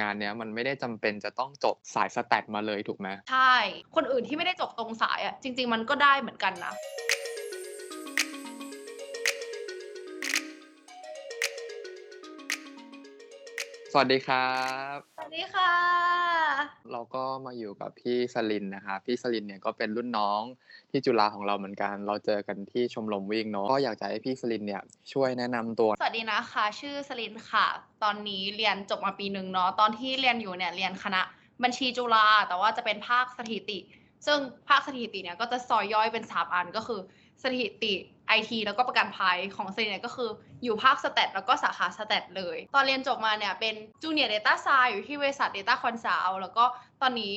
งานเนี้ยมันไม่ได้จำเป็นจะต้องจบสายสแตทมาเลยถูกไหม?ใช่ คนอื่นที่ไม่ได้จบตรงสายอะจริง ๆ มันก็ได้เหมือนกันนะ สวัสดีครับ สวัสดีค่ะ เราก็มาอยู่กับพี่สลินนะครับพี่สลินเนี่ยก็เป็นรุ่นน้องที่จุฬาของเราเหมือนกัน เราเจอกันที่ชมรมวิ่งเนาะ ก็อยากจะให้พี่สลินเนี่ยช่วยแนะนำตัว สวัสดีนะคะ ชื่อสลินค่ะ ตอนนี้เรียนจบมาปี1เนาะ ตอนที่เรียนอยู่เนี่ยเรียนคณะบัญชีจุฬา แต่ว่าจะเป็นภาคสถิติ ซึ่งภาคสถิติเนี่ยก็จะซอยย่อยเป็น3อันก็คือ สถิติ ไอทีแล้วก็ประกันภัยของสลินเนี่ยก็คืออยู่ภาค Stat แล้วก็สาขา Stat เลย ตอนเรียนจบมาเนี่ยเป็น Junior Data Science อยู่ที่บริษัท Data Consult แล้วก็ตอนนี้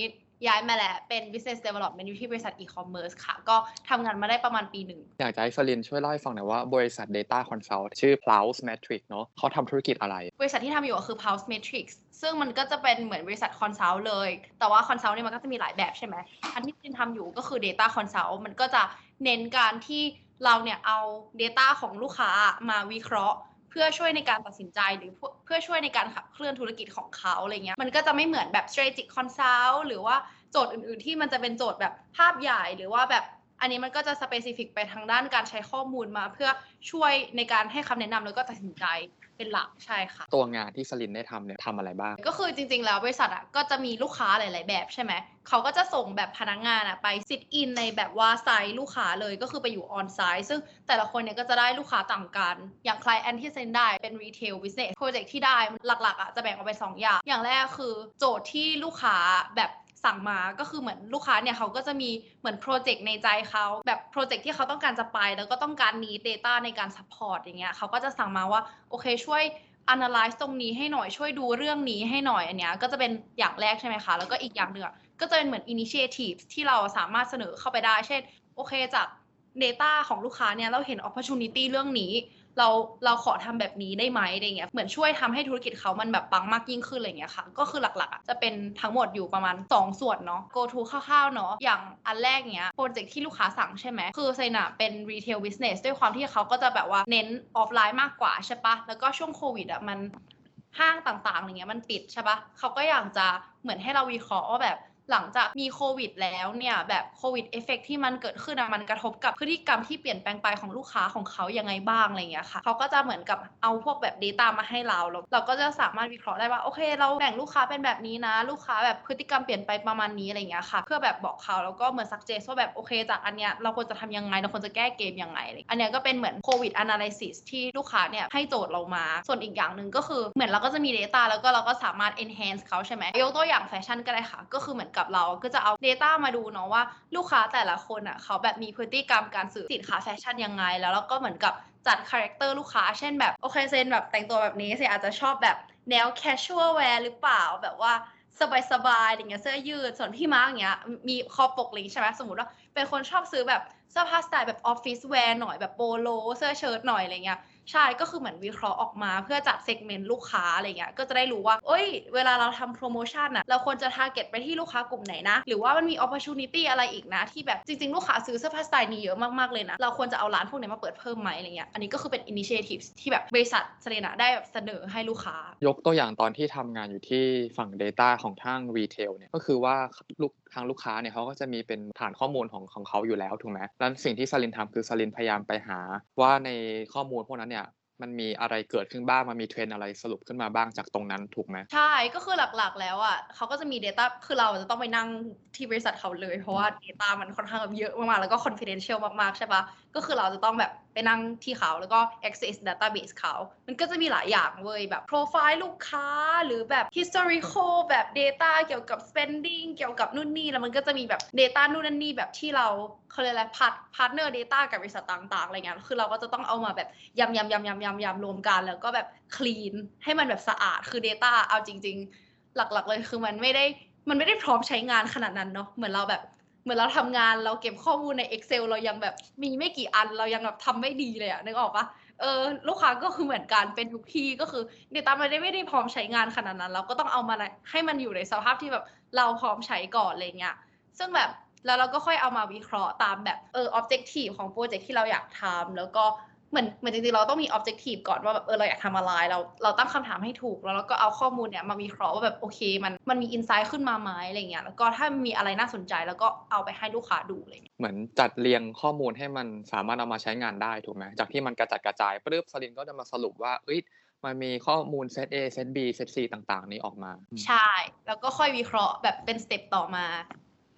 ย้ายมาแล้วเป็น Business Development อยู่ที่บริษัท E-commerce ค่ะ ก็ทำงานมาได้ประมาณปี1อยากจะให้สลินช่วยเล่าให้ฟังหน่อยว่าบริษัท Data Consult ชื่อ Pulse Metrics เนาะเขาทำธุรกิจอะไร?บริษัทที่ทำอยู่ก็คือ Pulse Metrics ซึ่งมันก็จะเป็นเหมือนบริษัท Consult เลย แต่ว่า Consult เนี่ยมันก็จะมีหลายแบบใช่ไหม อันที่สลินทำอยู่ก็คือ Data Consult มันก็จะเน้นการที่ เราเนี่ยเอา Data ของลูกค้ามาวิเคราะห์ เพื่อช่วยในการตัดสินใจหรือพเพื่อช่วยในการขับเคลื่อนธุรกิจของเขาอะไรเงี้ยมันก็จะไม่เหมือนแบบ Strategic Consult หรือว่าโจทย์อื่น ๆ ที่มันจะเป็นโจทย์แบบภาพใหญ่หรือว่าแบบ อันนี้มันก็จะ specific ไปทางด้านการใช้ข้อมูลมา เพื่อช่วยในการให้คำแนะนำแล้วก็ตัดสินใจเป็นหลักใช่ค่ะ ตัวงานที่สลินได้ทำเนี่ยทำอะไรบ้าง?ก็คือจริง ๆ แล้วบริษัทอะก็จะมีลูกค้าหลาย ๆ แบบใช่ไหมเขาก็จะส่งแบบพนักงานอะไป sit in ในแบบว่าไซต์ลูกค้าเลยก็คือไปอยู่ on-site ซึ่งแต่ละคนเนี่ยก็จะได้ลูกค้าต่างกัน อย่างไคลเอนต์ที่สลินได้เป็น retail business พรอเจกต์ที่ได้หลัก ๆอะจะแบ่งออกเป็น2อย่าง อย่างแรกคือโจทย์ที่ลูกค้าแบบ สั่งมาก็คือเหมือนลูกค้าเนี่ยเขาก็จะมีเหมือนพรเจกต์ในใจเขาแบบพรเจกต์ที่เขาต้องการจะไป แล้วก็ต้องการ need data ในการซัปพอร์ตอย่างเงี้ยเขาก็จะสั่งมาว่าโอเคช่วย analyze ตรงนี้ให้หน่อยช่วยดูเรื่องนี้ให้หน่อยอันเนี้ยก็จะเป็นอย่างแรกใช่ไหมคะ แล้วก็อีกอย่างหนึ่งก็จะเป็นเหมือน initiative ที่เราสามารถเสนอเข้าไปได้ เช่นโอเคจาก data ของลูกค้าเนี่ยเราเห็น opportunity เรื่องนี้ เราเราขอทำแบบนี้ได้ไหมอะไรเงี้ยเหมือนช่วยทำให้ธุรกิจเขามันแบบปังมากยิ่งขึ้นอะไรเงี้ยค่ะ ก็คือหลักๆจะเป็นทั้งหมดอยู่ประมาณ 2 ส่วนเนาะ go to คร่าวๆเนาะอย่างอันแรกเงี้ย project ที่ลูกค้าสั่งใช่ไหมคือสลินอะเป็น retail business ด้วยความที่เขาก็จะแบบว่าเน้นออฟไลน์มากกว่าใช่ปล่าแล้วก็ช่วงโควิดอะมันห้างต่างๆอะไรเงี้ยมันปิดใช่ปล่าเขาก็อยากจะเหมือนให้เราวิเคราะห์ว่าแบบ หลังจากมีโควิดแล้วเนี่ยแบบโควิดเอฟเฟกต์ที่มันเกิดขึ้นอะมันกระทบกับพฤติกรรมที่เปลี่ยนแปลงไปของลูกค้าของเขายังไงบ้างอะไรเงี้ยค่ะเขาก็จะเหมือนกับเอาพวกแบบ data มาให้เราแล้วเราก็จะสามารถวิเคราะห์ได้ว่าโอเค เราแบ่งลูกค้าเป็นแบบนี้นะ ลูกค้าแบบพฤติกรรมเปลี่ยนไปประมาณนี้อะไรเงี้ยค่ะ เพื่อแบบบอกเขาแล้วก็เหมือน suggest ว่าแบบโอเค จากอันเนี้ยเราควรจะทำยังไงเราควรจะแก้เกมยังไงอันเนี้ยก็เป็นเหมือน COVID analysis ที่ลูกค้าเนี่ยให้โจทย์เรามา ส่วนอีกอย่างหนึ่งก็คือเหมือนเราก็จะมี data แล้วก็เราก็สามารถ enhance เขาใช่ไหมยกตัวอย่างแฟชั่นก็ได้ค่ะก็คือเหมือนกับเราก็จะเอา data มาดูเนาะว่าลูกค้าแต่ละคนอะเขาแบบมีพฤติกรรมการซื้อสินค้าแฟชั่นยังไง แล้วเราก็เหมือนกับจัด character ลูกค้า เช่นแบบโอเคสลินแบบแต่งตัวแบบนี้สลินอาจจะชอบแบบแนว casual wear หรือเปล่าแบบว่าสบายๆอะไรเงี้ยเสื้อยืด ส่วนพี่มาร์คอย่างเงี้ยมีคอปกอะไงใช่ไหมสมมติว่าเป็นคนชอบซื้อแบบเสื้อผ้าสไตล์แบบ office wear หน่อยแบบโปโลเสื้อเชิ้ตหน่อยอะไรเงี้ย ใช่ก็คือเหมือนวิเคราะห์ออกมาเพื่อจัด segment ลูกค้าอะไรเงี้ยก็จะได้รู้ว่าเฮ้ย เวลาเราทำโพรโมชันน่ะเราควรจะ target ไปที่ลูกค้ากลุ่มไหนนะ หรือว่ามันมี opportunity อะไรอีกนะ ที่แบบจริง ๆ ลูกค้าซื้อเสื้อผ้าสไตล์นี้เยอะมากๆเลยนะ เราควรจะเอาร้านพวกนี้มาเปิดเพิ่มไหมอะไรเงี้ยอันนี้ก็คือเป็น initiatives ที่แบบบริษัทสลินอะได้แบบเสนอให้ลูกค้า ยกตัวอย่างตอนที่ทำงานอยู่ที่ฝั่ง data ของทาง retail เนี่ยก็คือว่าลูก ทางลูกค้าเนี่ยเขาก็จะมีเป็นฐานข้อมูลของของเขาอยู่แล้วถูกไหมแล้วสิ่งที่สลินทำคือสลินพยายามไปหา ว่าในข้อมูลพวกนั้นเนี่ยมันมีอะไรเกิดขึ้นบ้าง มันมี trend อะไรสรุปขึ้นมาบ้างจากตรงนั้นถูกไหม?ใช่ ก็คือหลักๆ แล้วอะเขาก็จะมี data คือเราจะต้องไปนั่งที่บริษัทเขาเลย เพราะว่า data มันค่อนข้างเยอะมากๆ แล้วก็ confidential มากๆ ใช่ปล่าก็คือเราจะต้องแบบ ไปนั่งที่เขาแล้วก็ access database เขา มันก็จะมีหลายอย่างเว้ยแบบโพรไฟล์ลูกค้าหรือแบบ historical แบบ data เกี่ยวกับ spending เกี่ยวกับนู่นนี่ แล้วมันก็จะมีแบบ data นู่นนั่นนี่แบบที่เราเขาเรียกอะไรพาร์ตพาร์ตเนอร์ data กับบริษัทต่างๆอะไรเงี้ยคือเราก็จะต้องเอามาแบบยำๆๆๆๆรวมกัน แล้วก็แบบ clean ให้มันแบบสะอาดคือ data เอาจริง ๆ หลักๆเลยคือมันไม่ได้มันไม่ได้พร้อมใช้งานขนาดนั้นเนาะเหมือนเราแบบ เหมือนเราทำงานเราเก็บข้อมูลใน Excel เรายังแบบมีไม่กี่อันเรายังแบบทำไม่ดีเลยอะนึกออกปะ?เออลูกค้าก็คือเหมือนกันเป็นทุกที่ก็คือ data มันได้ไม่ได้พร้อมใช้งานขนาดนั้น เราก็ต้องเอามาให้มันอยู่ในสภาพที่แบบเราพร้อมใช้ก่อนอะไรเงี้ยซึ่งแบบแล้วเราก็ค่อยเอามาวิเคราะห์ตามแบบเออ objective ของโปรเจกต์ที่เราอยากทำแล้วก็ เหเหมือนเหมือนจริงๆเราต้องมี objective ก่อนว่าแบบเออเราอยากทำอะไรเราเราตั้งคำถามให้ถูก แล้วเราก็เอาข้อมูลเนี่ยมาวิเคราะห์ว่าแบบโอเค มันมันมี insight ขึ้นมาไหมอะไรเงี้ยแล้วก็ถ้ามีอะไรน่าสนใจแล้วก็เอาไปให้ลูกค้าดูอะไรเงี้ยเหมือนจัดเรียงข้อมูลให้มันสามารถเอามาใช้งานได้ถูกไหมจากที่มันกระจัดกระจายปุ๊บสลินก็จะมาสรุปว่าเอ้ยมันมีข้อมูลเซต A เซต B เซต C ต่างๆ นี้ออกมา ใช่ แล้วก็ค่อยวิเคราะห์แบบเป็น step ต่อมา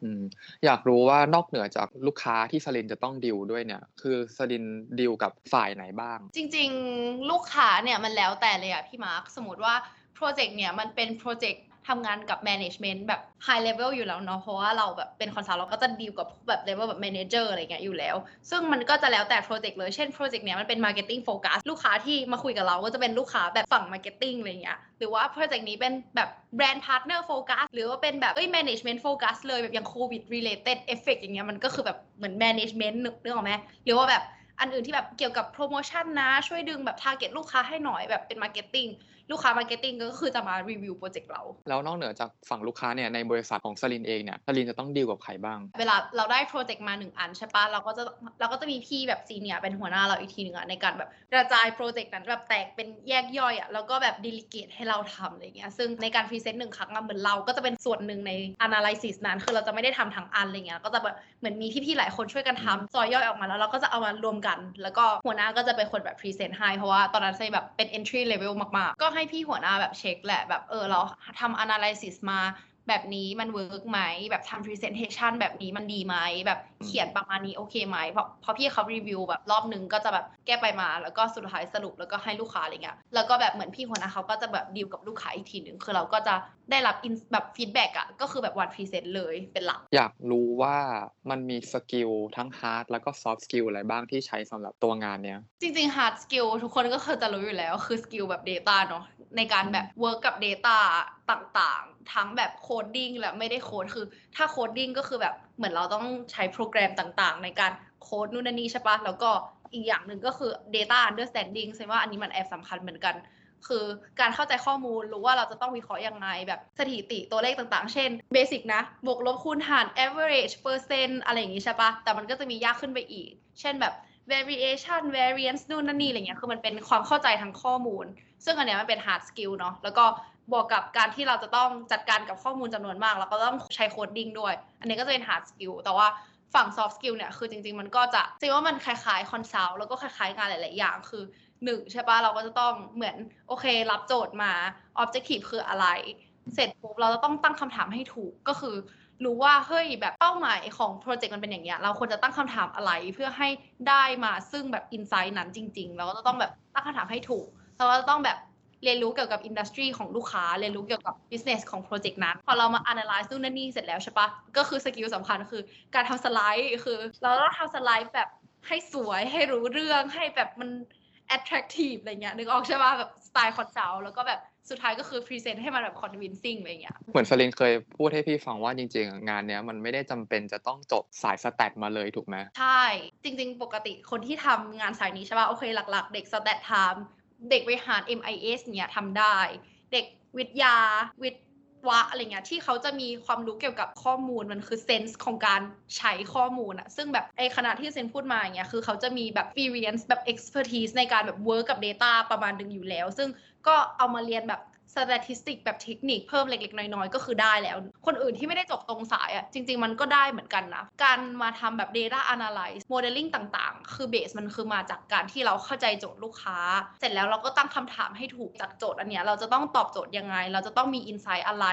อืมอยากรู้ว่านอกเหนือจากลูกค้าที่สลินจะต้องดิวด้วยเนี่ย คือสลินดิวกับฝ่ายไหนบ้าง จริง ๆ ลูกค้าเนี่ยมันแล้วแต่เลยอะพี่มาร์คสมมติว่าโปรเจกต์เนี่ยมันเป็นโปรเจกต์ ทำงานกับ management แบบ high level อยู่แล้วเนาะเพราะว่าเราแบบเป็น consult เราก็จะดีลกับแบบ level แบบ manager อะไรเงี้ยอยู่แล้ว ซึ่งมันก็จะแล้วแต่โปรเจกต์เลยเช่นโปรเจกต์เนี้ยมันเป็น marketing focus ลูกค้าที่มาคุยกับเราก็จะเป็นลูกค้าแบบฝั่ง marketing อะไรเงี้ยหรือว่าโปรเจกต์นี้เป็นแบบ brand partner focus หรือว่าเป็นแบบเอ้ย management focus เลยแบบอย่าง covid related effect อย่างเงี้ยมันก็คือแบบเหมือน management นึกนึกออกไหมหรือว่าแบบอันอื่นที่แบบเกี่ยวกับโปรโมชั่นนะช่วยดึงแบบ target ลูกค้าให้หน่อยแบบเป็น marketing ลูกค้า marketing ก็คือจะมารีวิวโปรเจกต์เรา แล้วนอกเหนือจากฝั่งลูกค้าเนี่ยในบริษัทของสลินเองเนี่ยสลินจะต้องดิวกับใครบ้าง เวลาเราได้โปรเจกต์มาหนึ่งอันใช่ปะเราก็จะเราก็จะมีพี่แบบ senior เป็นหัวหน้าเราอีกทีหนึ่งอะในการแบบกระจายโปรเจกต์นั้นแบบแตกเป็นแยกย่อยอะแล้วก็แบบ delegate ให้เราทำอะไรเงี้ยซึ่งในการ present หนึ่งครั้งอะเหมือนเราก็จะเป็นส่วนหนึ่งใน analysis นั้นคือเราจะไม่ได้ทำทั้งอันอะไรเงี้ยก็จะแบบเหมือนมีพี่ๆหลายคนช่วยกันทำซอยย่อยออกมาแล้วเราก็จะเอามารวมกัน แล้วก็หัวหน้าก็จะเป็นคนแบบ present ให้เพราะว่าตอนนั้นสลินแบบเป็น entry level มากๆก็ให้พี่หัวหน้าแบบเช็คแหละแบบเออเราทำ analysis มา แบบนี้มัน work ไหมแบบทำ presentation แบบนี้มันดีไหมแบบเขียนประมาณนี้โอเคไหมเพราะเพราะพี่เขารีวิวแบบรอบนึงก็จะแบบแก้ไปมา แล้วก็สุดท้ายสรุปแล้วก็ให้ลูกค้าอะไรเงี้ยแล้วก็แบบเหมือนพี่หัวหน้าเขาก็จะแบบดีลกับลูกค้าอีกทีหนึ่งคือเราก็จะได้รับ in แบบ feedback อะก็คือแบบวัน present เลยเป็นหลัก อยากรู้ว่ามันมี skill ทั้ง hard แล้วก็ soft skill อะไรบ้างที่ใช้สำหรับตัวงานเนี้ยจริงๆ hard skill ทุกคนก็คงจะรู้อยู่แล้วคือ skill แบบ Data เนาะในการแบบ work กับ Data ต่างๆ ทั้งแบบ coding และไม่ได้โคดคือ ถ้า coding ก็คือแบบเหมือนเราต้องใช้โปรแกรมต่างๆ ในการโคดนู่นนี่ใช่ปะแล้วก็อีกอย่างหนึ่งก็คือ data understanding ใช่ว่าอันนี้มันแอบสำคัญเหมือนกัน คือการเข้าใจข้อมูลรู้ว่าเราจะต้องวิเคราะห์ยังไง แบบสถิติตัวเลขต่างๆ เช่น basic นะ บวกลบคูณหาร average percent อะไรอย่างงี้ใช่ปะแต่มันก็จะมียากขึ้นไปอีก เช่นแบบ variation variance นู่นนั่นนี่อะไรเงี้ยคือมันเป็นความเข้าใจทางข้อมูล ซึ่งอันเนี้ยมันเป็น hard skill เนาะแล้วก็บวกกับการที่เราจะต้องจัดการกับข้อมูลจำนวนมาก แล้วก็ต้องใช้ coding ด้วย อันนี้ก็จะเป็น hard skill แต่ว่าฝั่ง soft skill เนี่ยคือจริง ๆ มันก็จะจริงว่ามันคล้ายๆ consult แล้วก็คล้ายๆงานหลาย ๆ อย่างคือหนึ่งใช่ปะเราก็จะต้องเหมือนโอเครับโจทย์มา objective คืออะไร เสร็จปุ๊บเราจะต้องตั้งคำถามให้ถูกก็คือ รู้ว่าเฮ้ยแบบเป้าหมายของโปรเจกต์มันเป็นอย่างเงี้ยเราควรจะตั้งคำถามอะไรเพื่อให้ได้มาซึ่งแบบ insight นั้นจริง ๆ เราก็จะต้องแบบตั้งคำถามให้ถูกเราก็จะต้องแบบเรียนรู้เกี่ยวกับ industry ของลูกค้า เรียนรู้เกี่ยวกับ business ของโปรเจกต์นั้น พอเรามา analyze นู่นนั่นนี่เสร็จแล้วใช่ปะก็คือ skill สำคัญคือการทำสไลด์คือ เราต้องทำสไลด์แบบให้สวยให้รู้เรื่องให้แบบมัน attractive อะไรเงี้ยนึกออกใช่ปะแบบสไตล์ consult แล้วก็แบบ สุดท้ายก็คือ present ให้มันแบบ convincing อะไรเงี้ย เหมือนสลินเคยพูดให้พี่ฟังว่าจริงๆอะงานเนี้ยมันไม่ได้จำเป็นจะต้องจบสาย stat มาเลยถูกไหมใช่ จริง ๆ ปกติคนที่ทำงานสายนี้ใช่ป่ะโอเคหลัก ๆ เด็กสแตททำเด็กบริหาร MIS เนี่ยทำได้ เด็กวิทยาวิทวะอะไรเงี้ยที่เขาจะมีความรู้เกี่ยวกับข้อมูลมันคือเซนส์ของการใช้ข้อมูลอะซึ่งแบบไอคณะที่เซนพูดมาอย่างเงี้ยคือเขาจะมีแบบ experience แบบ expertise ในการแบบ work กับ data ประมาณหนึ่งอยู่แล้ว ซึ่ง ก็เอามาเรียนแบบ statistic แบบเทคนิคเพิ่มเล็กๆ น้อยๆ ก็คือได้แล้ว คนอื่นที่ไม่ได้จบตรงสายอะ่ะจริง ๆ มันก็ได้เหมือนกันนะ การมาทำแบบ data analyze modeling ต่างๆ คือเบสมันคือมาจากการที่เราเข้าใจโจทย์ลูกค้า เสร็จแล้วเราก็ตั้งคำถามให้ถูกจากโจทย์อันเนี้ยเราจะต้องตอบโจทย์ยังไง เราจะต้องมี insight อะไร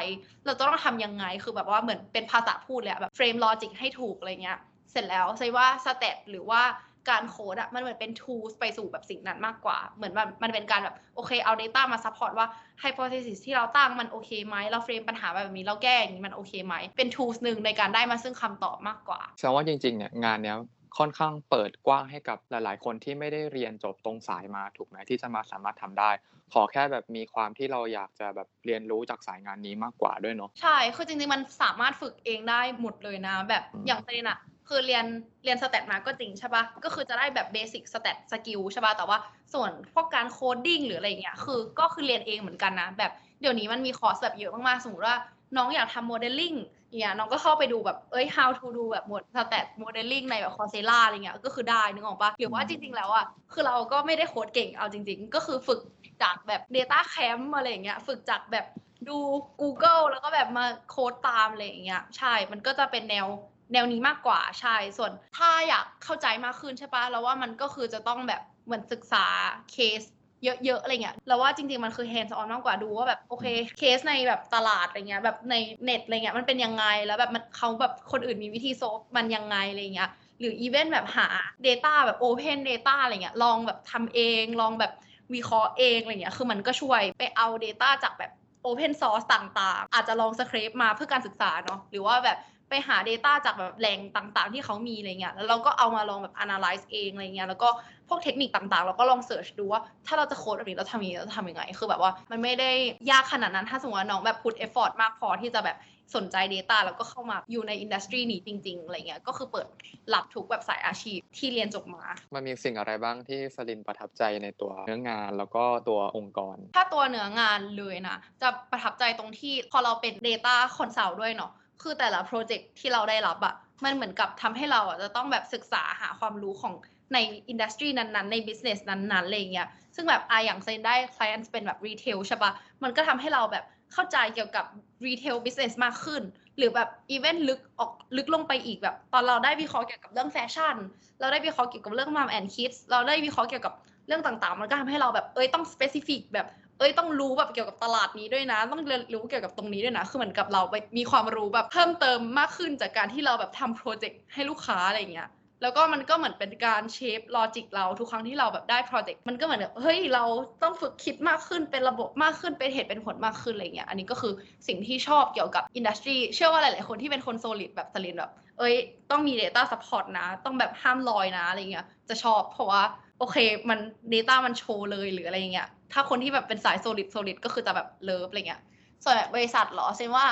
เราจะต้องทำยังไงคือแบบว่าเหมือนเป็นภาษาพูดเลยอะแบบ frame logic ให้ถูกอะไรเงี้ยเสร็จแล้วใช่ว่า stat หรือว่า การโค้ดอะมันเหมือนเป็น tools ไปสู่แบบสิ่งนั้นมากกว่า เหมือนแบบมันเป็นการแบบโอเคเอา data มา support ว่า hypothesis ที่เราตั้งมันโอเคไหมเรา frame ปัญหาแบบนี้เราแก้อย่างนี้มันโอเคไหมเป็น tools หนึ่งในการได้มาซึ่งคำตอบมากกว่าแสดงว่าจริงๆเนี่ยงานเนี้ยค่อนข้างเปิดกว้างให้กับหลาย ๆ คนที่ไม่ได้เรียนจบตรงสายมาถูกไหมที่จะมาสามารถทำได้ ขอแค่แบบมีความที่เราอยากจะแบบเรียนรู้จากสายงานนี้มากกว่าด้วยเนาะใช่คือจริงๆมันสามารถฝึกเองได้หมดเลยนะ แบบอืมอย่างสลินอะ คือเรียนเรียน stat มาก็จริงใช่ปะก็คือจะได้แบบ basic stat skill ใช่ปะแต่ว่าส่วนพวกการ coding หรืออะไรเงี้ยคือก็คือเรียนเองเหมือนกันนะ แบบเดี๋ยวนี้มันมีคอร์สแบบเยอะมากๆ สมมติว่าน้องอยากทำโมเดลลิ่งเนี่ยน้องก็เข้าไปดูแบบเอ้ย how to ดูแบบหมวด stat modeling ในแบบ Coursera อะไรเงี้ยก็คือได้นึกออกปะหรือว่าจริง ๆ แล้วอะคือเราก็ไม่ได้โค้ดเก่งเอาจริง ๆ ก็คือฝึกจากแบบ Data Camp อะไรเงี้ยฝึกจากแบบดู Google แล้วก็แบบมาโค้ดตามอะไรอย่างเงี้ยใช่ มันก็จะเป็นแนว แนวนี้มากกว่าใช่ส่วนถ้าอยากเข้าใจมากขึ้นใช่ปะแล้วว่ามันก็คือจะต้องแบบเหมือนศึกษาเคสเยอะๆอะไรเงี้ยเราว่าจริงๆมันคือ hands on มากกว่าดูว่าแบบโอเคเคสในแบบตลาดอะไรเงี้ยแบบในเน็ตอะไรเงี้ยมันเป็นยังไงแล้วแบบมันเขาแบบคนอื่นมีวิธีโซฟมันยังไงอะไรเงี้ยหรืออีเวนต์แบบหา Data แบบ Open Data อะไรเงี้ยลองแบบทำเองลองแบบวิเคราะห์เองอะไรเงี้ยคือมันก็ช่วยไปเอา Data จากแบบ Open Source ต่างๆ อาจจะลองสคริปต์มาเพื่อการศึกษาเนาะหรือว่าแบบ ไปหา Data จากแบบแหล่งต่างๆ ที่เขามีอะไรเงี้ยแล้วเราก็เอามาลองแบบ analyze เองอะไรเงี้ยแล้วก็พวกเทคนิคต่างๆ เราก็ลอง search ดูว่าถ้าเราจะโค้ดแบบนี้เราทำยังไงเราจะทำยังไง คือแบบว่ามันไม่ได้ยากขนาดนั้นถ้าสมมติว่าน้องแบบ put effort มากพอที่จะแบบสนใจ Data แล้วก็เข้ามาอยู่ในอินดัสทรีนี้จริงๆอะไรเงี้ยก็คือเปิดรับทุกแบบสายอาชีพที่เรียนจบมา มันมีสิ่งอะไรบ้างที่สลินประทับใจในตัวเนื้องานแล้วก็ตัวองค์กร ถ้าตัวเนื้องานเลยนะจะประทับใจตรงที่พอเราเป็น Data Consult ด้วยเนาะ คือแต่ละโปรเจกต์ที่เราได้รับอะมันเหมือนกับทำให้เราอะจะต้องแบบศึกษาหาความรู้ของใน industry นั้นๆ ใน business นั้นๆอะไรเงี้ย ซึ่งแบบออย่างสลินได้ client เป็นแบบ retail ใช่ปะมันก็ทำให้เราแบบเข้าใจเกี่ยวกับ retail business มากขึ้น หรือแบบอีเวนต์ลึกออกลึกลงไปอีกแบบ ตอนเราได้วิเคราะห์เกี่ยวกับเรื่องแฟชั่น เราได้วิเคราะห์เกี่ยวกับเรื่อง mom and kid เราได้วิเคราะห์เกี่ยวกับ เรื่องต่างๆ มันก็ทำให้เราแบบเอ้ยต้อง specific แบบเอ้ยต้องรู้แบบเกี่ยวกับตลาดนี้ด้วยนะ ต้องเรียนรู้เกี่ยวกับตรงนี้ด้วยนะ คือเหมือนกับเราไปมีความรู้แบบเพิ่มเติมมากขึ้นจากการที่เราแบบทำโปรเจกต์ให้ลูกค้าอะไรอย่างเงี้ยแล้วก็มันก็เหมือนเป็นการ shape logic เราทุกครั้งที่เราแบบได้โปรเจกต์มันก็เหมือนแบบเฮ้ยเราต้องฝึกคิดมากขึ้นเป็นระบบมากขึ้นเป็นเหตุเป็นผลมากขึ้นอะไรเงี้ยอันนี้ก็คือสิ่งที่ชอบเกี่ยวกับ industry เชื่อว่าหลาย ๆ คนที่เป็นคน solid แบบสลินแบบ เอ้ยต้องมี Data Support นะ ต้องแบบห้ามลอยนะอะไรเงี้ยจะชอบเพราะว่า โอเค มัน Data มันโชว์เลยหรืออะไรเงี้ยถ้าคนที่แบบเป็นสาย solid solid ก็คือจะแบบ love อะไรเงี้ยส่วนแบบบริษัทเหรอเซนว่า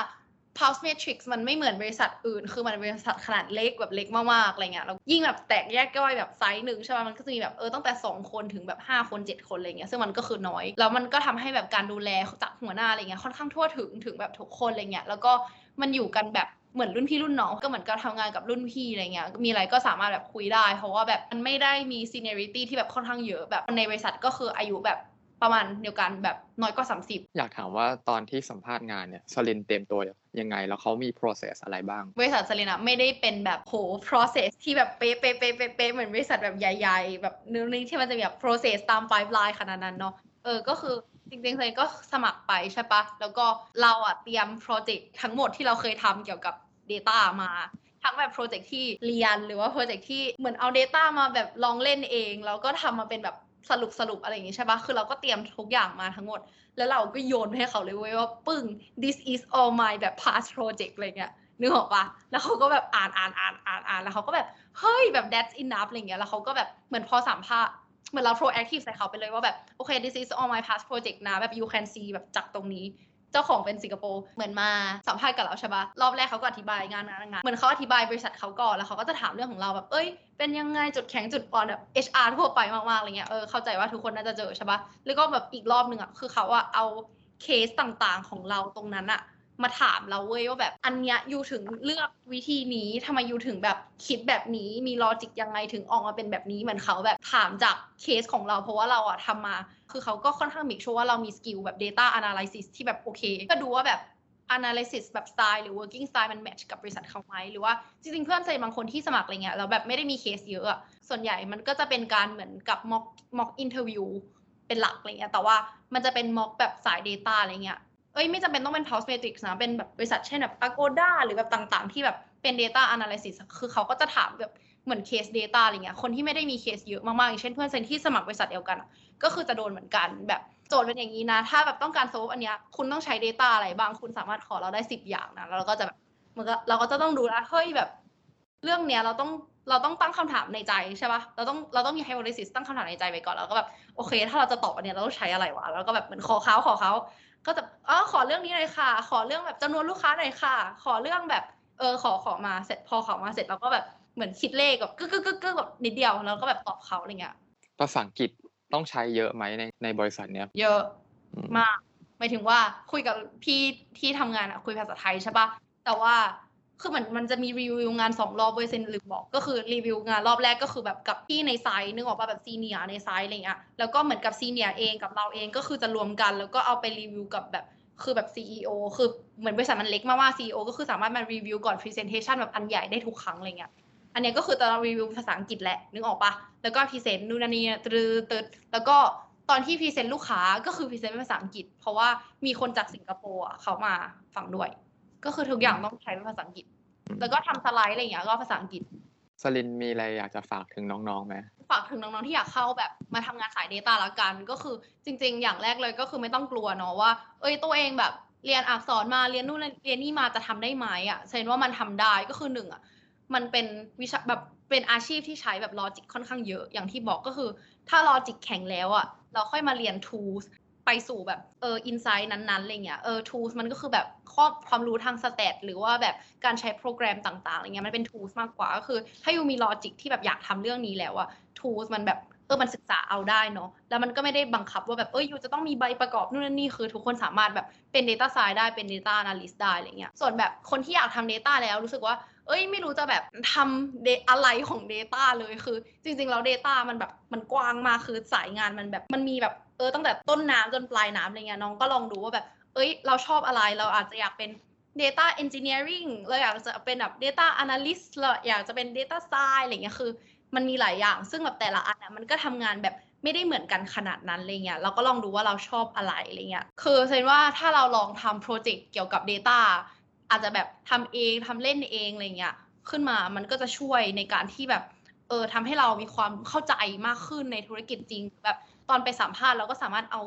Pulse Matrix มันไม่เหมือนบริษัทอื่น คือมันบริษัทขนาดเล็กแบบเล็กมากๆอะไรเงี้ยแล้วยิ่งแบบแตกแยกย่อยแบบไซส์หนึ่งใช่ไหมมันก็จะมีแบบเออตั้งแต่ 2 คนถึงแบบ 5 คน 7 คนอะไรเงี้ยซึ่งมันก็คือน้อย แล้วมันก็ทำให้แบบการดูแลจากหัวหน้าอะไรเงี้ยค่อนข้างทั่วถึงถึงแบบทุกคนอะไรเงี้ยแล้วก็มันอยู่กันแบบ เหมือนรุ่นพี่รุ่นน้องก็เหมือนกับทำงานกับรุ่นพี่อะไรเงี้ยมีอะไรก็สามารถแบบคุยได้ เพราะว่าแบบมันไม่ได้มี seniority ที่แบบค่อนข้างเยอะแบบในบริษัทก็คืออายุแบบประมาณเดียวกันแบบน้อยกว่า30 อยากถามว่าตอนที่สัมภาษณ์งานเนี่ยสลินเตรียมตัวยังไง แล้วเขามี process อะไรบ้าง บริษัทสลินอะไม่ได้เป็นแบบโห process ที่แบบเป๊ะเป๊ะเป๊ะเป๊ะเป๊ะเหมือนบริษัทแบบใหญ่ ๆ แบบนึงที่มันจะมีแบบ process ตาม pipeline ขนาดนั้นเนาะเออก็คือ จริงๆเลยก็สมัครไปใช่ปะแล้วก็เราอะเตรียมโปรเจกต์ทั้งหมดที่เราเคยทำเกี่ยวกับ Data มาทั้งแบบโปรเจกต์ที่เรียนหรือว่าโปรเจกต์ที่เหมือนเอา Data มาแบบลองเล่นเอง แล้วก็ทำมาเป็นแบบสรุปสรุปอะไรอย่างงี้ใช่ปะคือเราก็เตรียมทุกอย่างมาทั้งหมด แล้วเราก็โยนให้เขาเลยเว้ยว่าปึ้ง this is all my แบบ past project อะไรเงี้ยนึกออกปะแล้วเขาก็แบบอ่านอ่านอ่านอ่านอ่านแล้วเขาก็แบบเฮ้ยแบบ that's enough อะไรเงี้ยแล้วเขาก็แบบเหมือนพอสัมภาษณ์ เหมือนเรา proactive ใส่เขาไปเลยว่าแบบโอเค this is all my past project นะ แบบ you can see แบบจากตรงนี้เจ้าของเป็นสิงคโปร์เหมือนมาสัมภาษณ์กับเราใช่ปะรอบแรกเขาก็อธิบายงานงานงานเหมือนเขาอธิบายบริษัทเขาก่อนแล้วเขาก็จะถามเรื่องของเราแบบเอ้ยเป็นยังไงจุดแข็งจุดอ่อนแบบ HR ทั่วไปมากๆอะไรเงี้ยเออเข้าใจว่าทุกคนน่าจะเจอใช่ปะแล้วก็แบบอีกรอบหนึ่งอะคือเขาอะเอาเคสต่างๆของเราตรงนั้นอะ มาถามเราเว้ยว่าแบบอันเนี้ยยูถึงเลือกวิธีนี้ทำไมยูถึงแบบคิดแบบนี้มี logic ยังไงถึงออกมาเป็นแบบนี้เหมือนเขาแบบถามจากเคสของเราเพราะว่าเราอะทำมา คือเขาก็ค่อนข้างมี sure ว่าเรามีสกิลแบบ Data Analysis ที่แบบโอเค ก็ดูว่าแบบ analysis แบบ style หรือ working style มัน match กับบริษัทเขาไหมหรือว่าจริงๆ เพื่อนเซนบางคนที่สมัครอะไรเงี้ยแล้วแบบไม่ได้มีเคสเยอะอะส่วนใหญ่มันก็จะเป็นการเหมือนกับ mock mock interview เป็นหลักอะไรเงี้ยแต่ว่ามันจะเป็น mock แบบสาย data อะไรเงี้ย เอ้ยไม่จำเป็นต้องเป็น Pulse Matrix นะ เป็นแบบบริษัทเช่นแบบ Agoda หรือแบบต่างๆ ที่แบบเป็น data analysis คือเขาก็จะถามแบบเหมือนเคส data อะไรเงี้ย คนที่ไม่ได้มีเคสเยอะมากๆ อย่างเช่นเพื่อนเซนที่สมัครบริษัทเดียวกัน ก็คือจะโดนเหมือนกันแบบโจทย์เป็นอย่างนี้นะ ถ้าแบบต้องการโซฟอันเนี้ยคุณต้องใช้ Data อะไรบ้าง คุณสามารถขอเราได้สิบอย่างนะแล้วเราก็จะแบบมันก็เราก็จะต้องดูแลเฮ้ยแบบ เรื่องเนี้ยเราต้องเราต้องตั้งคำถามในใจใช่ปะเราต้องเราต้องมี hypothesis ตั้งคำถามในใจไปก่อน แล้วก็แบบโอเค ถ้าเราจะตอบอันเนี้ยเราต้องใช้อะไรวะ แล้วก็แบบเหมือนขอเขาขอเขา ก็จะอ๋อขอเรื่องนี้หน่อยค่ะ ขอเรื่องแบบจำนวนลูกค้าหน่อยค่ะ ขอเรื่องแบบ เออขอขอมาเสร็จพอขอมาเสร็จเราก็แบบเหมือนคิดเลขแบบกึกกึกกึกกึกแบบนิดเดียวแล้วก็แบบตอบเขาอะไรเงี้ยภาษาอังกฤษต้องใช้เยอะไหมในในบริษัทเนี้ย เยอะอืมมากหมายถึงว่าคุยกับพี่ที่ทำงานอะคุยภาษาไทยใช่ปะแต่ว่า คือเหมือนมันจะมีรีวิวงานสองรอบเว้ยเซนลืมบอก ก็คือรีวิวงานรอบแรกก็คือแบบกับพี่ในไซต์นึกออกป่ะแบบซีเนียในไซต์อะไรเงี้ยแล้วก็เหมือนกับซีเนียเองกับเราเองก็คือจะรวมกัน แล้วก็เอาไปรีวิวกับแบบคือแบบ CEO คือเหมือนบริษัทมันเล็กมากว่า CEO ก็คือสามารถมารีวิวก่อน Presentation แบบอันใหญ่ได้ทุกครั้งอะไรเงี้ยอันนี้ก็คือตอนเรารีวิวภาษาอังกฤษแหละนึกออกปะแล้วก็พรีเซนต์นู่นนี่ตรึตึดแล้วก็ตอนที่พรีเซนต์ลูกค้าก็คือพรีเซนต์เป็นภาษาอังกฤษ เพราะว่ามีคนจากสิงคโปร์เขามาฟังด้วย ก็คือทุกอย่างต้องใช้เป็นภาษาอังกฤษ แล้วก็ทำสไลด์อะไรอย่างเงี้ยก็ภาษาอังกฤษสลินมีอะไรอยากจะฝากถึงน้องๆไหมฝากถึงน้องๆที่อยากเข้าแบบมาทำงานสาย Data ละกัน ก็คือจริง ๆ อย่างแรกเลยก็คือไม่ต้องกลัวเนาะว่า เอ้ยตัวเองแบบเรียนอักษรมาเรียนนู่นเรียนนี่มาจะทำได้ไหมอะเซนว่ามันทำได้ก็คือหนึ่งอะมันเป็นวิชาแบบเป็นอาชีพที่ใช้แบบ logic ค่อนข้างเยอะอย่างที่บอกก็คือ ถ้า logic แข็งแล้วอะเราค่อยมาเรียน tools ไปสู่แบบเออ insight นั้นๆอะไรเงี้ยเออ tools มันก็คือแบบข้อความรู้ทาง stat หรือว่าแบบการใช้โปรแกรมต่างๆอะไรเงี้ยมันเป็น tools มากกว่าก็คือ ถ้า you มี logic ที่แบบอยากทำเรื่องนี้แล้วอะ tools มันแบบเออมันศึกษาเอาได้เนาะแล้วมันก็ไม่ได้บังคับว่าแบบเออยูจะต้องมีใบประกอบนู่นนี่คือทุกคนสามารถแบบเป็น data science ได้เป็น data analyst ได้อะไรเงี้ยส่วนแบบคนที่อยากทำ data แล้วรู้สึกว่าเอ้ยไม่รู้จะแบบทำ da- อะไรของ data เลยคือ จริงๆแล้ว data มันแบบมันกว้างมากคือสายงานมันแบบมันมีแบบเออตั้งแต่ต้นน้ำจนปลายน้ำอะไรเงี้ยน้องก็ลองดูว่าแบบ เอ้ย เราชอบอะไรเราอาจจะอยากเป็น data engineering เราอยากจะเป็นแบบ data analyst เราอยากจะเป็น data science อะไรเงี้ยคือ มันมีหลายอย่าง ซึ่งแบบแต่ละอันนะมันก็ทำงานแบบไม่ได้เหมือนกันขนาดนั้นอะไรเงี้ยเราก็ลองดูว่าเราชอบอะไรอะไรเงี้ยคือเซนว่าถ้าเราลองทำโปรเจกต์เกี่ยวกับ Data อาจจะแบบทำเองทำเล่นเองอะไรเงี้ยขึ้นมามันก็จะช่วยในการที่แบบเออทำให้เรามีความเข้าใจมากขึ้นในธุรกิจจริงแบบ ตอนไปสัมภาษณ์เราก็สามารถเอา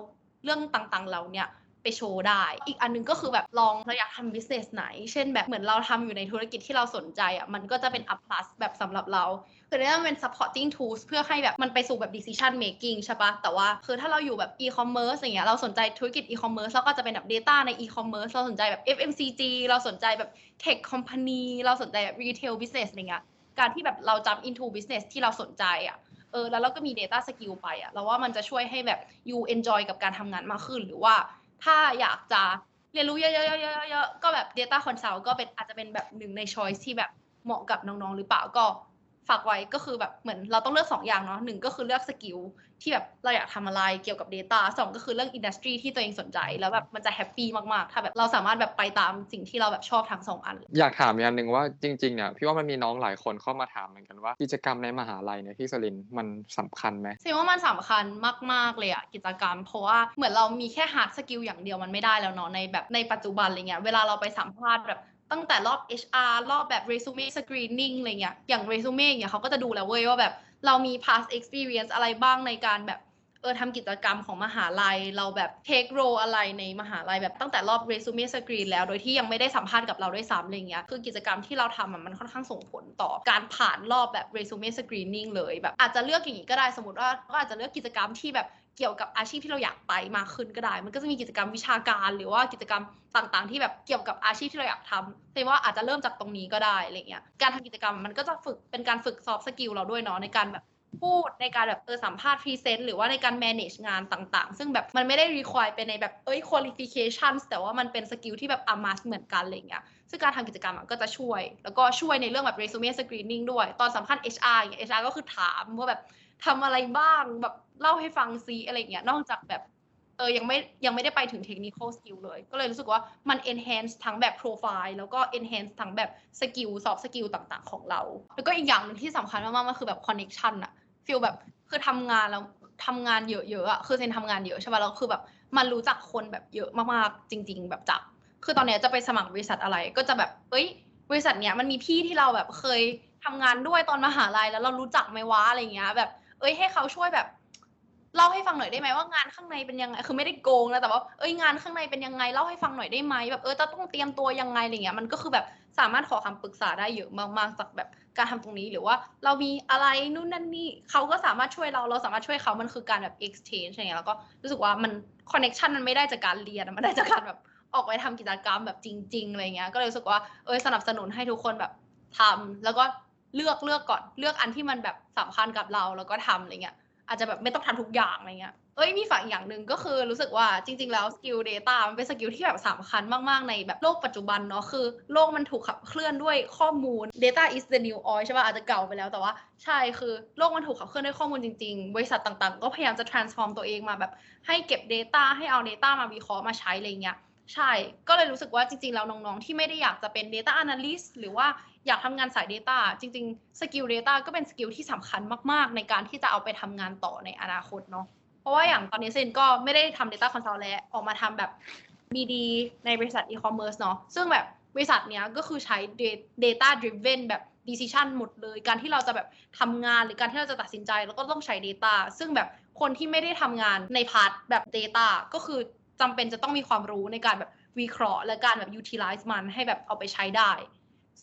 เรื่องต่างๆเราเนี่ยไปโชว์ได้ อีกอันหนึงก็คือแบบลองเราอยากทำ business ไหน เช่นแบบเหมือนเราทำอยู่ในธุรกิจที่เราสนใจอะ มันก็จะเป็น up plus แบบสำหรับเรา คือเนี่ยมันเป็น supporting tools เพื่อให้แบบมันไปสู่แบบ decision making ใช่ปะแต่ว่าคือถ้าเราอยู่แบบ e-commerce อย่างเงี้ย เราสนใจธุรกิจ e-commerce เราก็จะเป็นแบบ data ใน e-commerce เราสนใจแบบ FMCG เราสนใจแบบ tech company เราสนใจแบบ retail business อะไรเงี้ย การที่แบบเรา jump into business ที่เราสนใจอะ เออแล้วเราก็มี data skill ไปอะเราว่ามันจะช่วยให้แบบ you enjoy กับการทำงานมากขึ้น หรือว่าถ้าอยากจะเรียนรู้เยอะๆๆๆๆก็แบบ data consult ก็เป็นอาจจะเป็นแบบหนึ่งใน choice ที่แบบเหมาะกับน้องๆ หรือเปล่าก็ ฝากไว้ก็คือแบบเหมือนเราต้องเลือก 2 อย่างเนาะหนึ่งก็คือเลือกสกิลที่แบบเราอยากทำอะไรเกี่ยวกับ Data สองก็คือเรื่อง industry ที่ตัวเองสนใจ แล้วแบบมันจะแฮปปี้มาก ๆ ถ้าแบบเราสามารถแบบไปตามสิ่งที่เราแบบชอบทั้งสองอัน อยากถามอย่างหนึ่งว่าจริง ๆ เนี่ยพี่ว่ามันมีน้องหลายคนเข้ามาถามเหมือนกันว่ากิจกรรมในมหาลัยเนี่ยที่สลินมันสำคัญไหมเเซนว่ามันสำคัญมาก ๆ เลยอะกิจกรรม เพราะว่าเหมือนเรามีแค่ hard skill อย่างเดียวมันไม่ได้แล้วเนาะในแบบในปัจจุบันอะไรเงี้ยเวลาเราไปสัมภาษณ์แบบ ตั้งแต่รอบ HR รอบแบบ resume screening อะไรเงี้ยอย่าง resume เงี้ยเขาก็จะดูแล้วเว้ยว่าแบบเรามี past experience อะไรบ้างในการแบบ ออทำกิจกรรมของมหาลัย เราแบบ take role อะไรในมหาลัยแบบตั้งแต่รอบ resume screen แล้วโดยที่ยังไม่ได้สัมภาษณ์กับเราด้วยซ้ำอะไรเงี้ยคือกิจกรรมที่เราทำมันค่อนข้างส่งผลต่อการผ่านรอบแบบ resume screening เลยแบบอาจจะเลือกอย่างนี้ก็ได้สมมติว่าก็อาจจะเลือกกิจกรรมที่แบบเกี่ยวกับอาชีพที่เราอยากไปมากขึ้นก็ได้ มันก็จะมีกิจกรรมวิชาการหรือว่ากิจกรรมต่างๆ ที่แบบเกี่ยวกับอาชีพที่เราอยากทำแต่ว่าอาจจะเริ่มจากตรงนี้ก็ได้อะไรเงี้ย การทำกิจกรรมมันก็จะฝึกเป็นการฝึก soft skill เราด้วยเนาะในการแบบ พูดในการแบบเออสัมภาษณ์พรีเซนต์หรือว่าในการ manage งานต่างๆ ซึ่งแบบมันไม่ได้ require เป็นในแบบเอ้ย qualifications แต่ว่ามันเป็นสกิลที่แบบ a must เหมือนกันอะไรเงี้ยซึ่งการทำกิจกรรมอะก็จะช่วย แล้วก็ช่วยในเรื่องแบบ resume screening ด้วย ตอนสัมภาษณ์ HR อย่างเงี้ย HR ก็คือถามว่าแบบทำอะไรบ้างแบบเล่าให้ฟังซีอะไรเงี้ยนอกจากแบบเออยังไม่ยังไม่ได้ไปถึง technical skill เลย ก็เลยรู้สึกว่ามัน enhance ทั้งแบบ profile แล้วก็ enhance ทั้งแบบ skill soft skill ต่างๆ ของเรา แล้วก็อีกอย่างหนึ่งที่สำคัญมากๆมันคือแบบ connection อะ ฟีลแบบคือทำงานแล้วทำงานเยอะๆอะคือเซนทำงานเยอะใช่ป่ะแล้วคือแบบมันรู้จักคนแบบเยอะมากๆจริง ๆ แบบจับ คือตอนเนี้ยจะไปสมัครบริษัทอะไร ก็จะแบบเอ้ย บริษัทเนี้ยมันมีพี่ที่เราแบบเคยทำงานด้วยตอนมหาลัยแล้วเรารู้จักไหมวะอะไรเงี้ย แบบ เอ้ยให้เขาช่วยแบบ เล่าให้ฟังหน่อยได้ไหมว่างานข้างในเป็นยังไง คือไม่ได้โกงนะแต่ว่าเอ้ยงานข้างในเป็นยังไงเล่าให้ฟังหน่อยได้ไหมแบบเออจะต้องเตรียมตัวยังไงอะไรเงี้ยมันก็คือแบบสามารถขอคำปรึกษาได้เยอะมากๆจากแบบการทำตรงนี้หรือว่า เรามีอะไรนู่นนั่นนี่เขาก็สามารถช่วยเราเราสามารถช่วยเขามันคือการแบบ exchange อะไรเงี้ยแล้วก็รู้สึกว่ามัน connection มันไม่ได้จากการเรียนมันได้จากการแบบออกไปทำกิจกรรมแบบจริง ๆอะไรเงี้ยก็เลยรู้สึกว่าเออสนับสนุนให้ทุกคนแบบทำแล้วก็เลือกเลือกก่อนเลือกอันที่มันแบบสำคัญกับเราแล้วก็ทำอะไรเงี้ย อาจจะแบบไม่ต้องทำทุกอย่างอะไรเงี้ย เอ้ยมีฝากอีกอย่างหนึ่งก็คือรู้สึกว่าจริง ๆ แล้วสกิล Data มันเป็นสกิลที่แบบสำคัญมาก ๆ ในแบบโลกปัจจุบันเนาะคือ โลกมันถูกขับเคลื่อนด้วยข้อมูล Data is the new oil ใช่ป่ะอาจจะเก่าไปแล้วแต่ว่าใช่คือโลกมันถูกขับเคลื่อนด้วยข้อมูลจริง ๆ บริษัทต่างๆ ก็พยายามจะ transform ตัวเองมาแบบให้เก็บ Data ให้เอา Data มาวิเคราะห์มาใช้อะไรเงี้ยใช่ ก็เลยรู้สึกว่าจริง ๆ แล้วน้อง ๆ ที่ไม่ได้อยากจะเป็น Data Analyst หรือว่า อยากทำงานสาย Data จริงๆสกิล Data ก็เป็นสกิลที่สำคัญมากๆ ในการที่จะเอาไปทำงานต่อในอนาคตเนาะเพราะว่าอย่างตอนนี้เซนก็ไม่ได้ทำ Data Consult แล้วออกมาทำแบบ BD ในบริษัท e-commerce เนาะซึ่งแบบบริษัทเนี้ยก็คือใช้ data driven แบบ decision หมดเลย การที่เราจะแบบทำงานหรือการที่เราจะตัดสินใจเราก็ต้องใช้ data ซึ่งแบบคนที่ไม่ได้ทำงานใน part แบบ data ก็คือจำเป็นจะต้องมีความรู้ในการแบบวิเคราะห์ และการแบบ utilize มันให้แบบเอาไปใช้ได้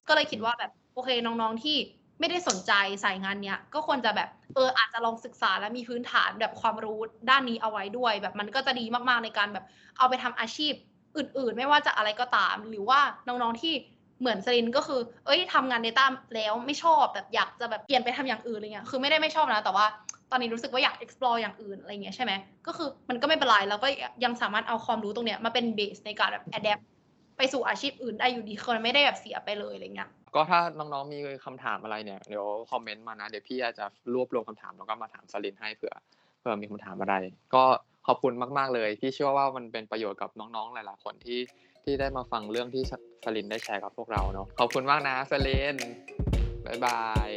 ก็เลยคิดว่าแบบโอเคน้องๆที่ไม่ได้สนใจสายงานเนี้ยก็ควรจะแบบเอออาจจะลองศึกษาและมีพื้นฐานแบบความรู้ด้านนี้เอาไว้ด้วย แบบมันก็จะดีมากๆในการแบบเอาไปทำอาชีพอื่นๆ ไม่ว่าจะอะไรก็ตาม หรือว่าน้องๆที่เหมือนสลินก็คือ เอ้ยทำงาน Data แล้วไม่ชอบแบบอยากจะแบบเปลี่ยนไปทำอย่างอื่นอะไรเงี้ยคือไม่ได้ไม่ชอบนะ แต่ว่าตอนนี้รู้สึกว่าอยาก explore อย่างอื่นอะไรเงี้ยใช่ไหมก็คือมันก็ไม่เป็นไรแล้วก็ยังสามารถเอาความรู้ตรงเนี้ยมาเป็นเบสในการแบบ adapt ไปสู่อาชีพอื่นได้อยู่ดีคนไม่ได้แบบเสียไปเลยอะไรเงี้ยก็ถ้าน้องๆมีคำถามอะไรเนี่ยเดี๋ยวคอมเมนต์มานะเดี๋ยวพี่อาจจะรวบรวมคำถามแล้วก็มาถามสลินให้เผื่อเผื่อมีคำถามอะไร ก็ขอบคุณมาก ๆเลยพี่เชื่อว่ามันเป็นประโยชน์กับน้องๆหลายๆคนที่ที่ได้มาฟังเรื่องที่สลินได้แชร์กับพวกเราเนาะขอบคุณมากนะสลินบ๊ายบาย